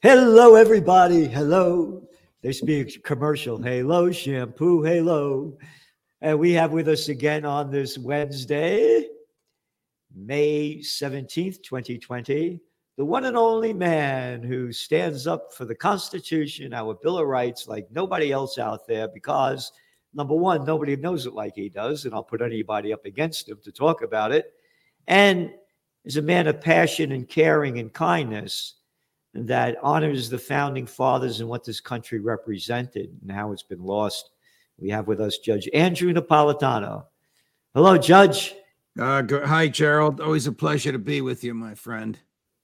Hello, everybody. Hello. There should be a commercial. Hello, shampoo. Hello. And we have with us again on this Wednesday, May 17th, 2020, the one and only man who stands up for the Constitution, our Bill of Rights, like nobody else out there, because number one, nobody knows it like he does. And I'll put anybody up against him to talk about it. And is a man of passion and caring and kindness that honors the founding fathers and what this country represented and how it's been lost. We have with us Judge Andrew Napolitano. Hello, Judge. Uh, go, hi, Gerald. Always a pleasure to be with you, my friend.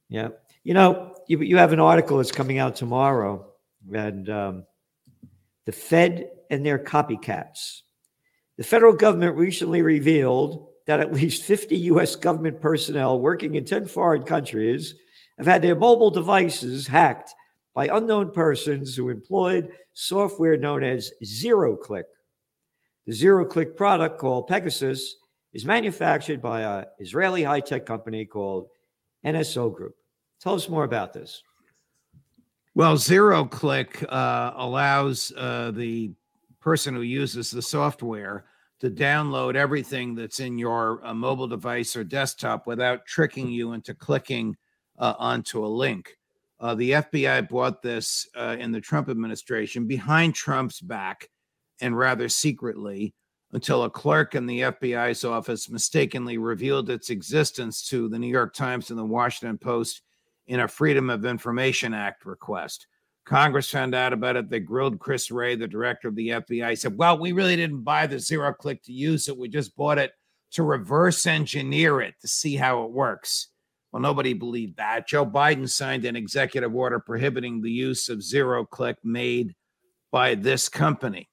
Yeah. You know, you, you have an article that's coming out tomorrow, and um, the Fed and their copycats. The federal government recently revealed that at least 50 U.S. government personnel working in 10 foreign countries have had their mobile devices hacked by unknown persons who employed software known as Zero Click. The Zero Click product called Pegasus is manufactured by an Israeli high tech company called NSO Group. Tell us more about this. Well, Zero Click uh, allows uh, the person who uses the software to download everything that's in your uh, mobile device or desktop without tricking you into clicking uh, onto a link. Uh, the FBI bought this uh, in the Trump administration behind Trump's back and rather secretly until a clerk in the FBI's office mistakenly revealed its existence to the New York Times and the Washington Post in a Freedom of Information Act request. Congress found out about it. They grilled Chris Wray, the director of the FBI. He said, Well, we really didn't buy the zero click to use it. We just bought it to reverse engineer it to see how it works. Well, nobody believed that. Joe Biden signed an executive order prohibiting the use of zero click made by this company.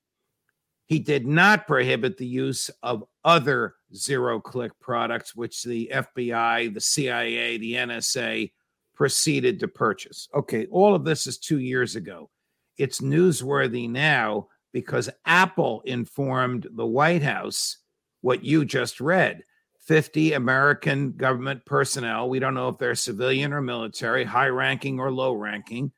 He did not prohibit the use of other zero click products, which the FBI, the CIA, the NSA proceeded to purchase. Okay, all of this is two years ago. It's newsworthy now because Apple informed the White House what you just read 50 American government personnel. We don't know if they're civilian or military, high ranking or low ranking,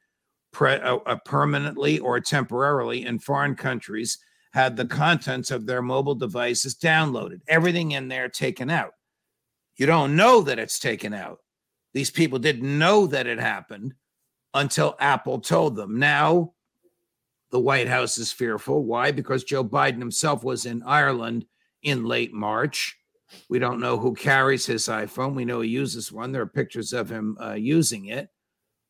pre- uh, uh, permanently or temporarily in foreign countries had the contents of their mobile devices downloaded, everything in there taken out. You don't know that it's taken out. These people didn't know that it happened until Apple told them. Now, the White House is fearful. Why? Because Joe Biden himself was in Ireland in late March we don't know who carries his iPhone. We know he uses one. There are pictures of him uh, using it,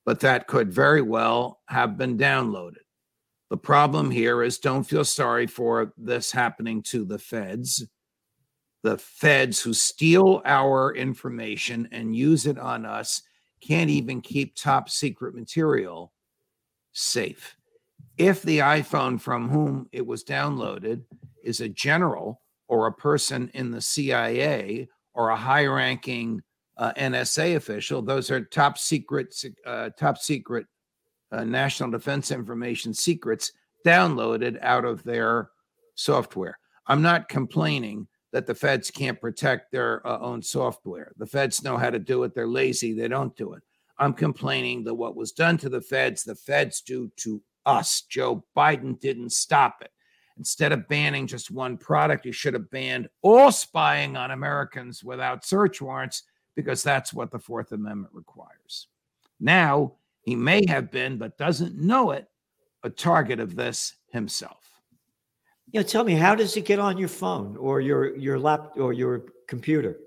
but that could very well have been downloaded. The problem here is don't feel sorry for this happening to the feds. The feds who steal our information and use it on us can't even keep top secret material safe. If the iPhone from whom it was downloaded is a general or a person in the CIA or a high ranking uh, NSA official. Those are top secret, uh, top secret uh, national defense information secrets downloaded out of their software. I'm not complaining that the feds can't protect their uh, own software. The feds know how to do it. They're lazy. They don't do it. I'm complaining that what was done to the feds, the feds do to us. Joe Biden didn't stop it. Instead of banning just one product, you should have banned all spying on Americans without search warrants because that's what the Fourth Amendment requires. Now, he may have been, but doesn't know it, a target of this himself. You know, tell me, how does it get on your phone or your your lap or your computer?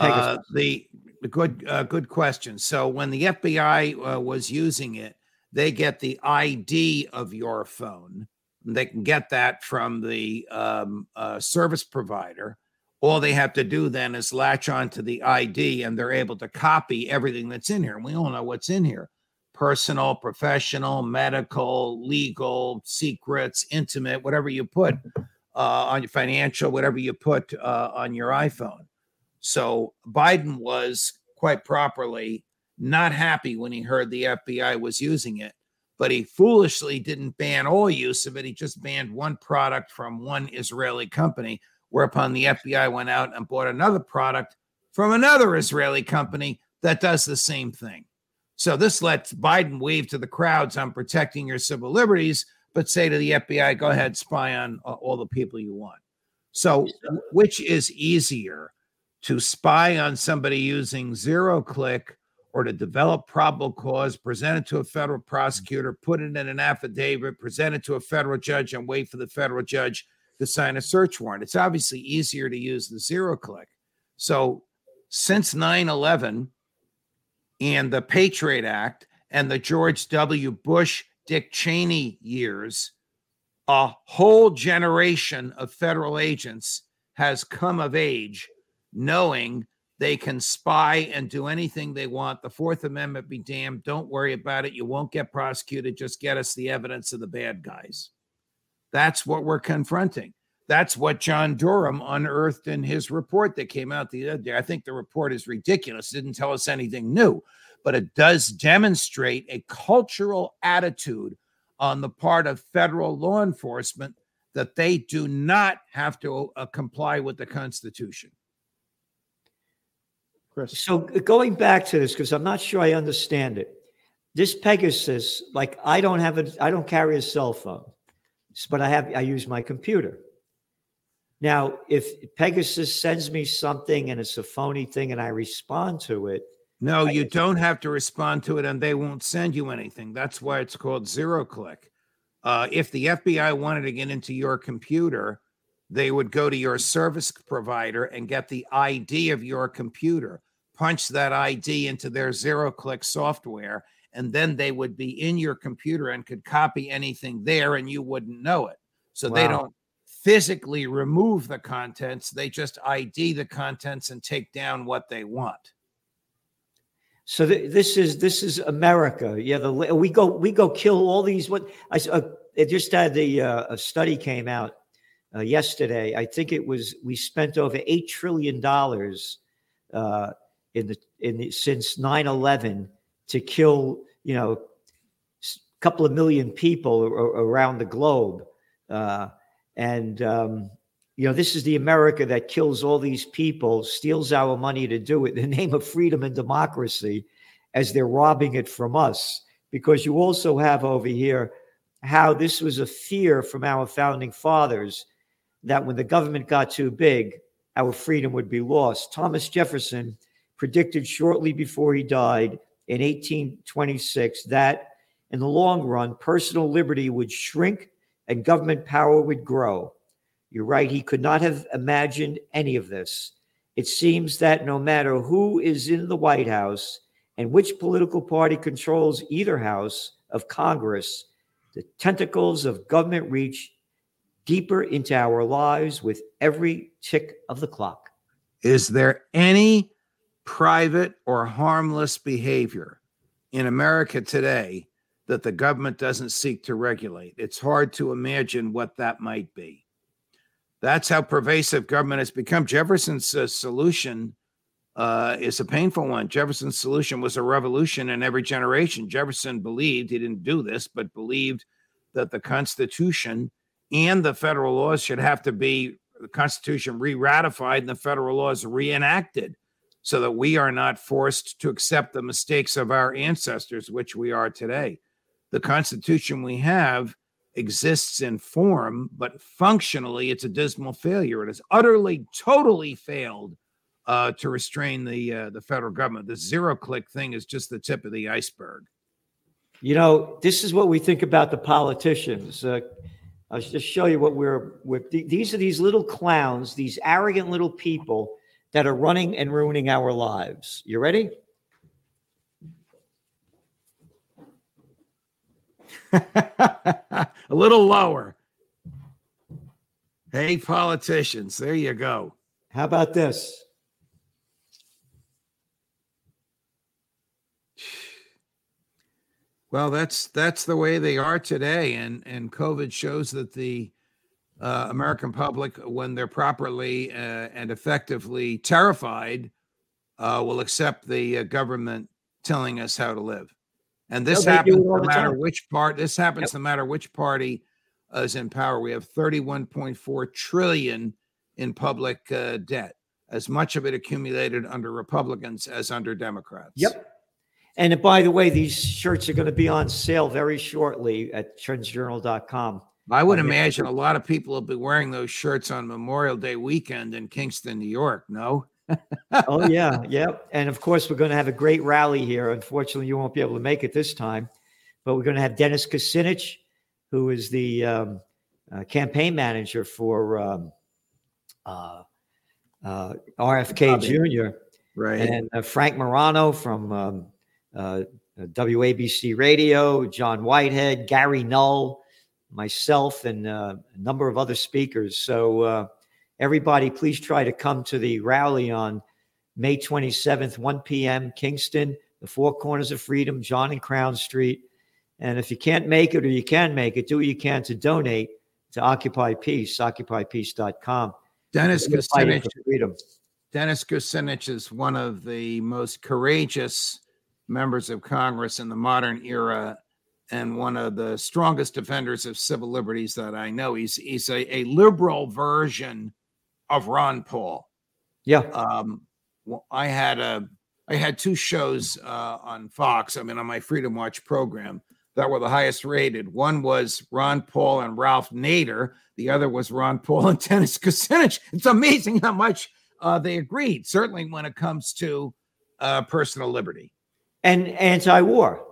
Uh, the, the good uh, good question. So when the FBI uh, was using it, they get the ID of your phone they can get that from the um, uh, service provider. All they have to do then is latch on to the ID and they're able to copy everything that's in here. And we all know what's in here personal, professional, medical, legal, secrets, intimate, whatever you put uh, on your financial, whatever you put uh, on your iPhone. So Biden was quite properly not happy when he heard the FBI was using it but he foolishly didn't ban all use of it. He just banned one product from one Israeli company, whereupon the FBI went out and bought another product from another Israeli company that does the same thing. So this lets Biden wave to the crowds on protecting your civil liberties, but say to the FBI, go ahead, spy on uh, all the people you want. So, which is easier to spy on somebody using zero click or to develop probable cause, present it to a federal prosecutor, put it in an affidavit, present it to a federal judge, and wait for the federal judge to sign a search warrant? It's obviously easier to use the zero click. So, since 9 11 and the Patriot Act and the George W. Bush Dick Cheney years, a whole generation of federal agents has come of age knowing they can spy and do anything they want. The Fourth Amendment be damned. Don't worry about it. You won't get prosecuted. Just get us the evidence of the bad guys. That's what we're confronting. That's what John Durham unearthed in his report that came out the other day. I think the report is ridiculous. It didn't tell us anything new but it does demonstrate a cultural attitude on the part of federal law enforcement that they do not have to uh, comply with the Constitution. Chris. So going back to this, because I'm not sure I understand it. This Pegasus, like I don't have a, I don't carry a cell phone, but I have, I use my computer. Now, if Pegasus sends me something and it's a phony thing and I respond to it, no, you don't have to respond to it and they won't send you anything. That's why it's called zero click. Uh, if the FBI wanted to get into your computer, they would go to your service provider and get the ID of your computer, punch that ID into their zero click software, and then they would be in your computer and could copy anything there and you wouldn't know it. So wow. they don't physically remove the contents, they just ID the contents and take down what they want. So th- this is this is America. Yeah, the we go we go kill all these. What I uh, it just had the uh, a study came out uh, yesterday. I think it was we spent over eight trillion dollars uh, in the in the, since 9-11 to kill you know a couple of million people around the globe, uh, and um, you know this is the America that kills all these people, steals our money to do it in the name of freedom and democracy, as they're robbing it from us. Because you also have over here how this was a fear from our founding fathers that when the government got too big, our freedom would be lost. Thomas Jefferson predicted shortly before he died in 1826 that in the long run, personal liberty would shrink and government power would grow. You're right, he could not have imagined any of this. It seems that no matter who is in the White House and which political party controls either house of Congress, the tentacles of government reach deeper into our lives with every tick of the clock. Is there any private or harmless behavior in America today that the government doesn't seek to regulate? It's hard to imagine what that might be. That's how pervasive government has become. Jefferson's uh, solution uh, is a painful one. Jefferson's solution was a revolution in every generation. Jefferson believed, he didn't do this, but believed that the Constitution and the federal laws should have to be the Constitution re ratified and the federal laws reenacted so that we are not forced to accept the mistakes of our ancestors, which we are today. The Constitution we have exists in form, but functionally, it's a dismal failure. It has utterly, totally failed uh, to restrain the uh, the federal government. The zero click thing is just the tip of the iceberg. You know, this is what we think about the politicians. Uh, I'll just show you what we're with. These are these little clowns, these arrogant little people that are running and ruining our lives. You ready? a little lower. Hey, politicians, there you go. How about this? Well, that's that's the way they are today, and and COVID shows that the uh, American public, when they're properly uh, and effectively terrified, uh, will accept the uh, government telling us how to live. And this happens no matter time. which part. This happens yep. no matter which party uh, is in power. We have 31.4 trillion in public uh, debt, as much of it accumulated under Republicans as under Democrats. Yep. And by the way, these shirts are going to be on sale very shortly at trendsjournal.com. I would imagine a lot of people will be wearing those shirts on Memorial Day weekend in Kingston, New York. No? oh, yeah. Yep. And of course, we're going to have a great rally here. Unfortunately, you won't be able to make it this time, but we're going to have Dennis Kucinich, who is the um, uh, campaign manager for um, uh, uh, RFK Jr. Right. And uh, Frank Morano from um, uh, WABC Radio, John Whitehead, Gary Null, myself, and uh, a number of other speakers. So, uh, everybody, please try to come to the rally on May 27th, 1 p.m., Kingston, the Four Corners of Freedom, John and Crown Street. And if you can't make it or you can make it, do what you can to donate to Occupy Peace, occupypeace.com. Dennis Kucinich, Dennis Kucinich is one of the most courageous members of Congress in the modern era and one of the strongest defenders of civil liberties that I know. He's he's a, a liberal version of Ron Paul. Yeah. Um, well, I had a I had two shows uh, on Fox. I mean, on my Freedom Watch program that were the highest rated. One was Ron Paul and Ralph Nader. The other was Ron Paul and Dennis Kucinich. It's amazing how much uh, they agreed. Certainly when it comes to uh, personal liberty and anti-war.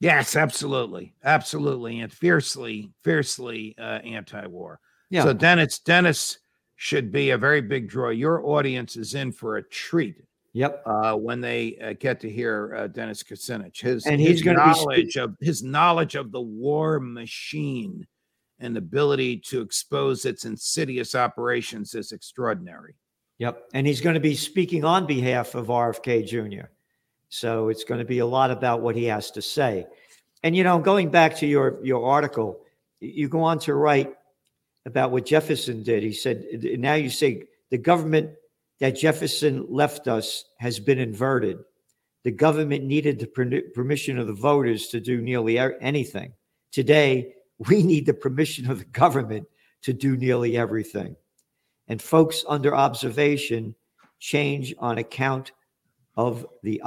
Yes, absolutely, absolutely, and fiercely, fiercely uh, anti-war. Yeah. So Dennis, Dennis should be a very big draw. Your audience is in for a treat. Yep. Uh, when they uh, get to hear uh, Dennis Kucinich, his and he's his knowledge of his knowledge of the war machine and ability to expose its insidious operations is extraordinary. Yep. And he's going to be speaking on behalf of RFK Jr. So it's going to be a lot about what he has to say. And you know, going back to your your article, you go on to write about what Jefferson did. He said, now you say the government that Jefferson left us has been inverted. The government needed the permission of the voters to do nearly anything. Today, we need the permission of the government to do nearly everything. And folks under observation change on account of the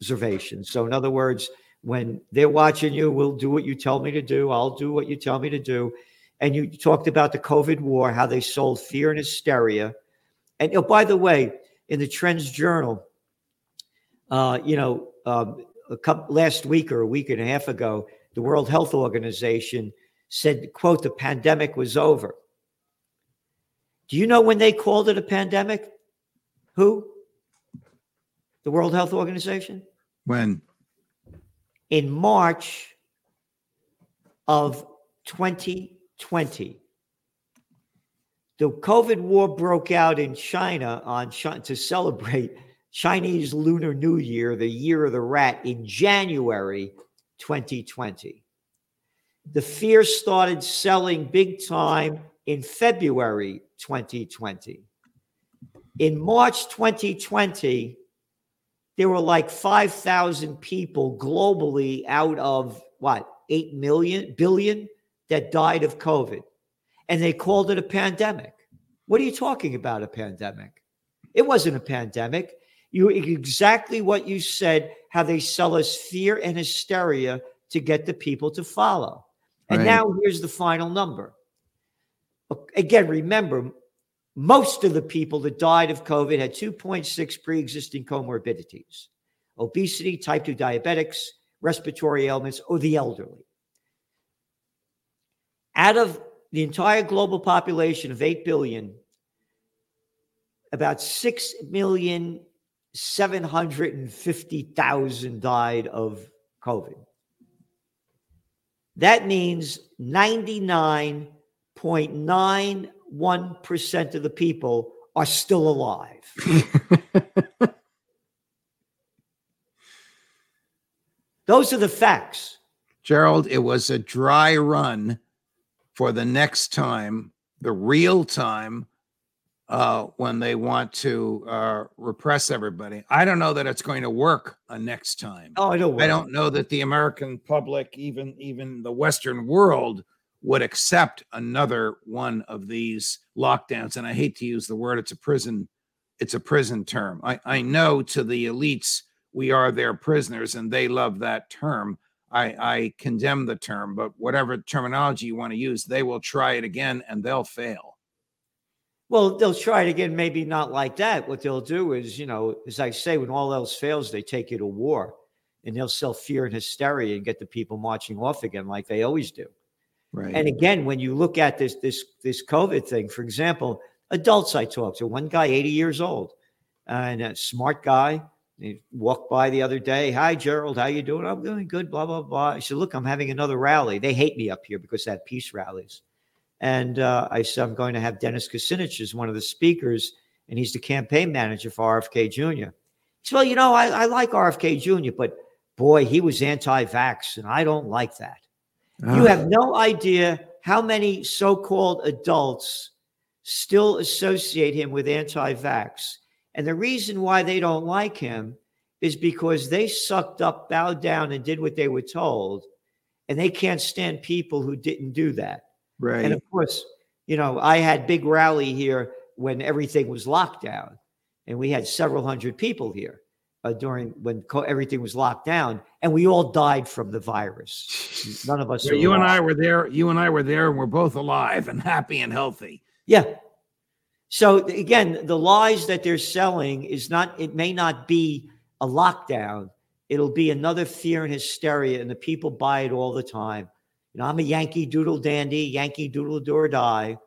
observation. So, in other words, when they're watching you, we'll do what you tell me to do. I'll do what you tell me to do. And you talked about the COVID war, how they sold fear and hysteria. And oh, by the way, in the Trends Journal, uh, you know, um, a couple, last week or a week and a half ago, the World Health Organization said, "quote The pandemic was over." Do you know when they called it a pandemic? Who? The World Health Organization? When? In March of 2020. The COVID war broke out in China on to celebrate Chinese Lunar New Year, the year of the rat, in January 2020. The fear started selling big time in February 2020. In March 2020, there were like 5,000 people globally out of what, 8 million, billion that died of COVID. And they called it a pandemic. What are you talking about, a pandemic? It wasn't a pandemic. You exactly what you said, how they sell us fear and hysteria to get the people to follow. And right. now here's the final number. Again, remember, most of the people that died of COVID had 2.6 pre existing comorbidities obesity, type 2 diabetics, respiratory ailments, or the elderly. Out of the entire global population of 8 billion, about 6 million 750,000 died of COVID. That means 99.9 1% of the people are still alive. Those are the facts. Gerald, it was a dry run for the next time, the real time uh, when they want to uh, repress everybody. I don't know that it's going to work a next time. Oh, I don't. I don't know that the American public, even even the Western world, would accept another one of these lockdowns. And I hate to use the word, it's a prison, it's a prison term. I, I know to the elites, we are their prisoners, and they love that term. I, I condemn the term, but whatever terminology you want to use, they will try it again and they'll fail. Well, they'll try it again, maybe not like that. What they'll do is, you know, as I say, when all else fails, they take you to war and they'll sell fear and hysteria and get the people marching off again like they always do. Right. And again, when you look at this this this COVID thing, for example, adults I talked to, one guy, 80 years old, and a smart guy, he walked by the other day. Hi, Gerald. How you doing? I'm doing good. Blah blah blah. I said, look, I'm having another rally. They hate me up here because I have peace rallies. And uh, I said, I'm going to have Dennis Kucinich as one of the speakers, and he's the campaign manager for RFK Jr. He said, well, you know, I, I like RFK Jr., but boy, he was anti-vax, and I don't like that. You ah. have no idea how many so-called adults still associate him with anti-vax. And the reason why they don't like him is because they sucked up, bowed down, and did what they were told. And they can't stand people who didn't do that. Right. And of course, you know, I had big rally here when everything was locked down, and we had several hundred people here uh, during when co- everything was locked down, and we all died from the virus. None of us. Yeah, you and. I were there. You and I were there, and we're both alive and happy and healthy. Yeah. So again, the lies that they're selling is not, it may not be a lockdown. It'll be another fear and hysteria, and the people buy it all the time. You know, I'm a Yankee doodle dandy, Yankee doodle do or die.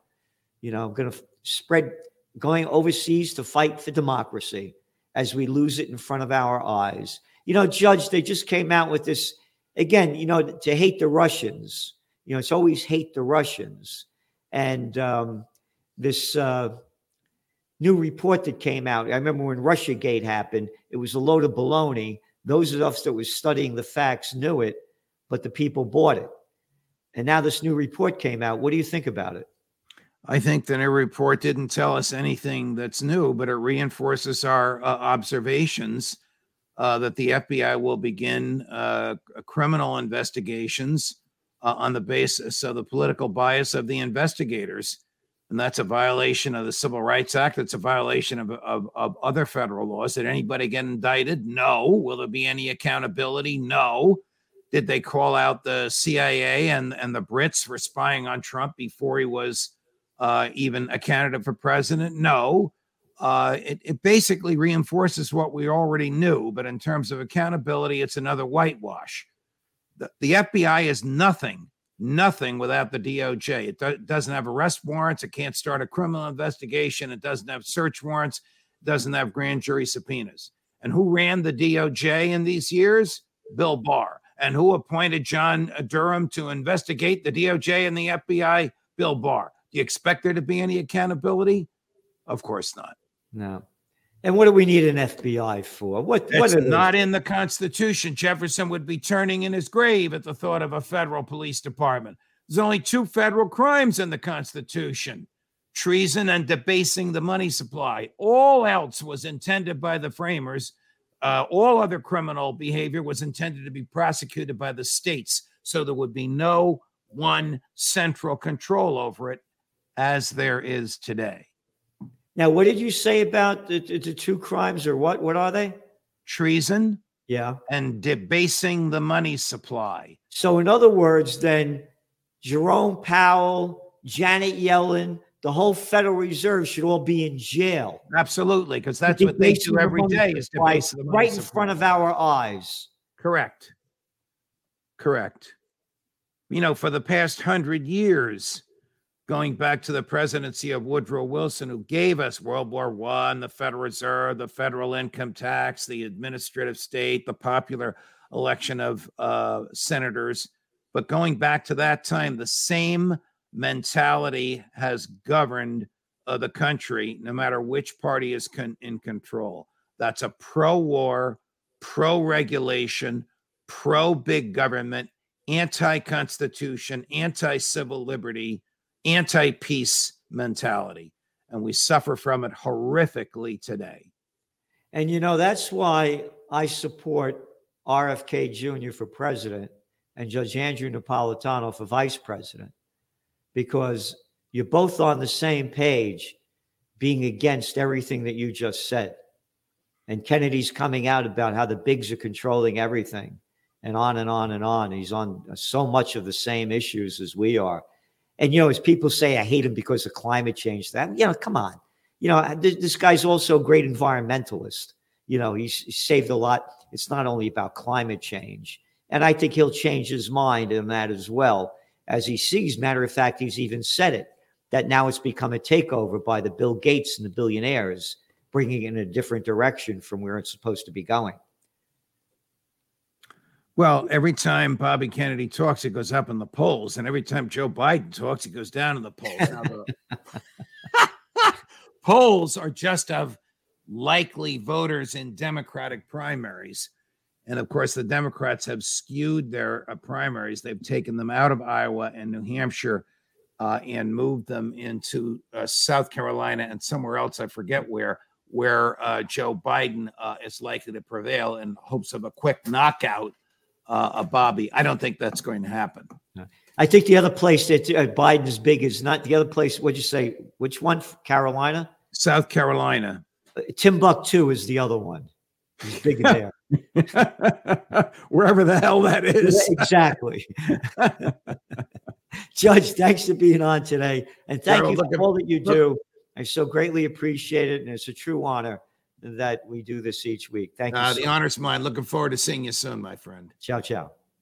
You know, I'm going to spread going overseas to fight for democracy as we lose it in front of our eyes. You know, Judge, they just came out with this again, you know, to hate the Russians. You know, it's always hate the Russians. And um, this uh, new report that came out, I remember when Russiagate happened, it was a load of baloney. Those of us that was studying the facts knew it, but the people bought it. And now this new report came out. What do you think about it? I think the new report didn't tell us anything that's new, but it reinforces our uh, observations uh, that the FBI will begin uh, criminal investigations uh, on the basis of the political bias of the investigators. And that's a violation of the Civil Rights Act. It's a violation of, of, of other federal laws. Did anybody get indicted? No. Will there be any accountability? No. Did they call out the CIA and, and the Brits for spying on Trump before he was uh, even a candidate for president? No. Uh, it, it basically reinforces what we already knew, but in terms of accountability, it's another whitewash. The, the FBI is nothing, nothing without the DOJ. It do, doesn't have arrest warrants. It can't start a criminal investigation. It doesn't have search warrants. It doesn't have grand jury subpoenas. And who ran the DOJ in these years? Bill Barr. And who appointed John Durham to investigate the DOJ and the FBI? Bill Barr. Do you expect there to be any accountability? Of course not. No. And what do we need an FBI for? What? That's what not in the Constitution. Jefferson would be turning in his grave at the thought of a federal police department. There's only two federal crimes in the Constitution treason and debasing the money supply. All else was intended by the framers. Uh, all other criminal behavior was intended to be prosecuted by the states. So there would be no one central control over it as there is today. Now, what did you say about the, the, two crimes, or what? What are they? Treason Yeah. and debasing the money supply. So, in other words, then Jerome Powell, Janet Yellen, the whole Federal Reserve should all be in jail. Absolutely, because that's what they do every day is debase the money right in front of our eyes. Correct. Correct. You know, for the past hundred years, going back to the presidency of Woodrow Wilson, who gave us World War One, the Federal Reserve, the federal income tax, the administrative state, the popular election of uh, senators. But going back to that time, the same mentality has governed uh, the country, no matter which party is con- in control. That's a pro war, pro regulation, pro big government, anti constitution, anti civil liberty, anti peace mentality. And we suffer from it horrifically today. And you know, that's why I support RFK Jr. for president and Judge Andrew Napolitano for vice president, because you're both on the same page, being against everything that you just said. And Kennedy's coming out about how the bigs are controlling everything and on and on and on. He's on so much of the same issues as we are. And, you know, as people say, I hate him because of climate change, that, you know, come on. You know, this, this guy's also a great environmentalist. You know, he's, he's saved a lot. It's not only about climate change. And I think he'll change his mind on that as well as he sees. Matter of fact, he's even said it that now it's become a takeover by the Bill Gates and the billionaires, bringing it in a different direction from where it's supposed to be going. Well, every time Bobby Kennedy talks, it goes up in the polls, and every time Joe Biden talks, it goes down in the polls. The polls are just of likely voters in Democratic primaries. And of course, the Democrats have skewed their uh, primaries. They've taken them out of Iowa and New Hampshire uh, and moved them into uh, South Carolina and somewhere else, I forget where, where uh, Joe Biden uh, is likely to prevail in hopes of a quick knockout uh, a Bobby. I don't think that's going to happen. I think the other place that uh, Biden is big is not the other place. What'd you say? Which one? Carolina? South Carolina. Uh, Timbuktu is the other one. He's big there. Wherever the hell that is. exactly. Judge, thanks for being on today. And thank you for all that you do. I so greatly appreciate it. And it's a true honor that we do this each week. Thank you. Uh, so the honor's mine. Looking forward to seeing you soon, my friend. Ciao, ciao.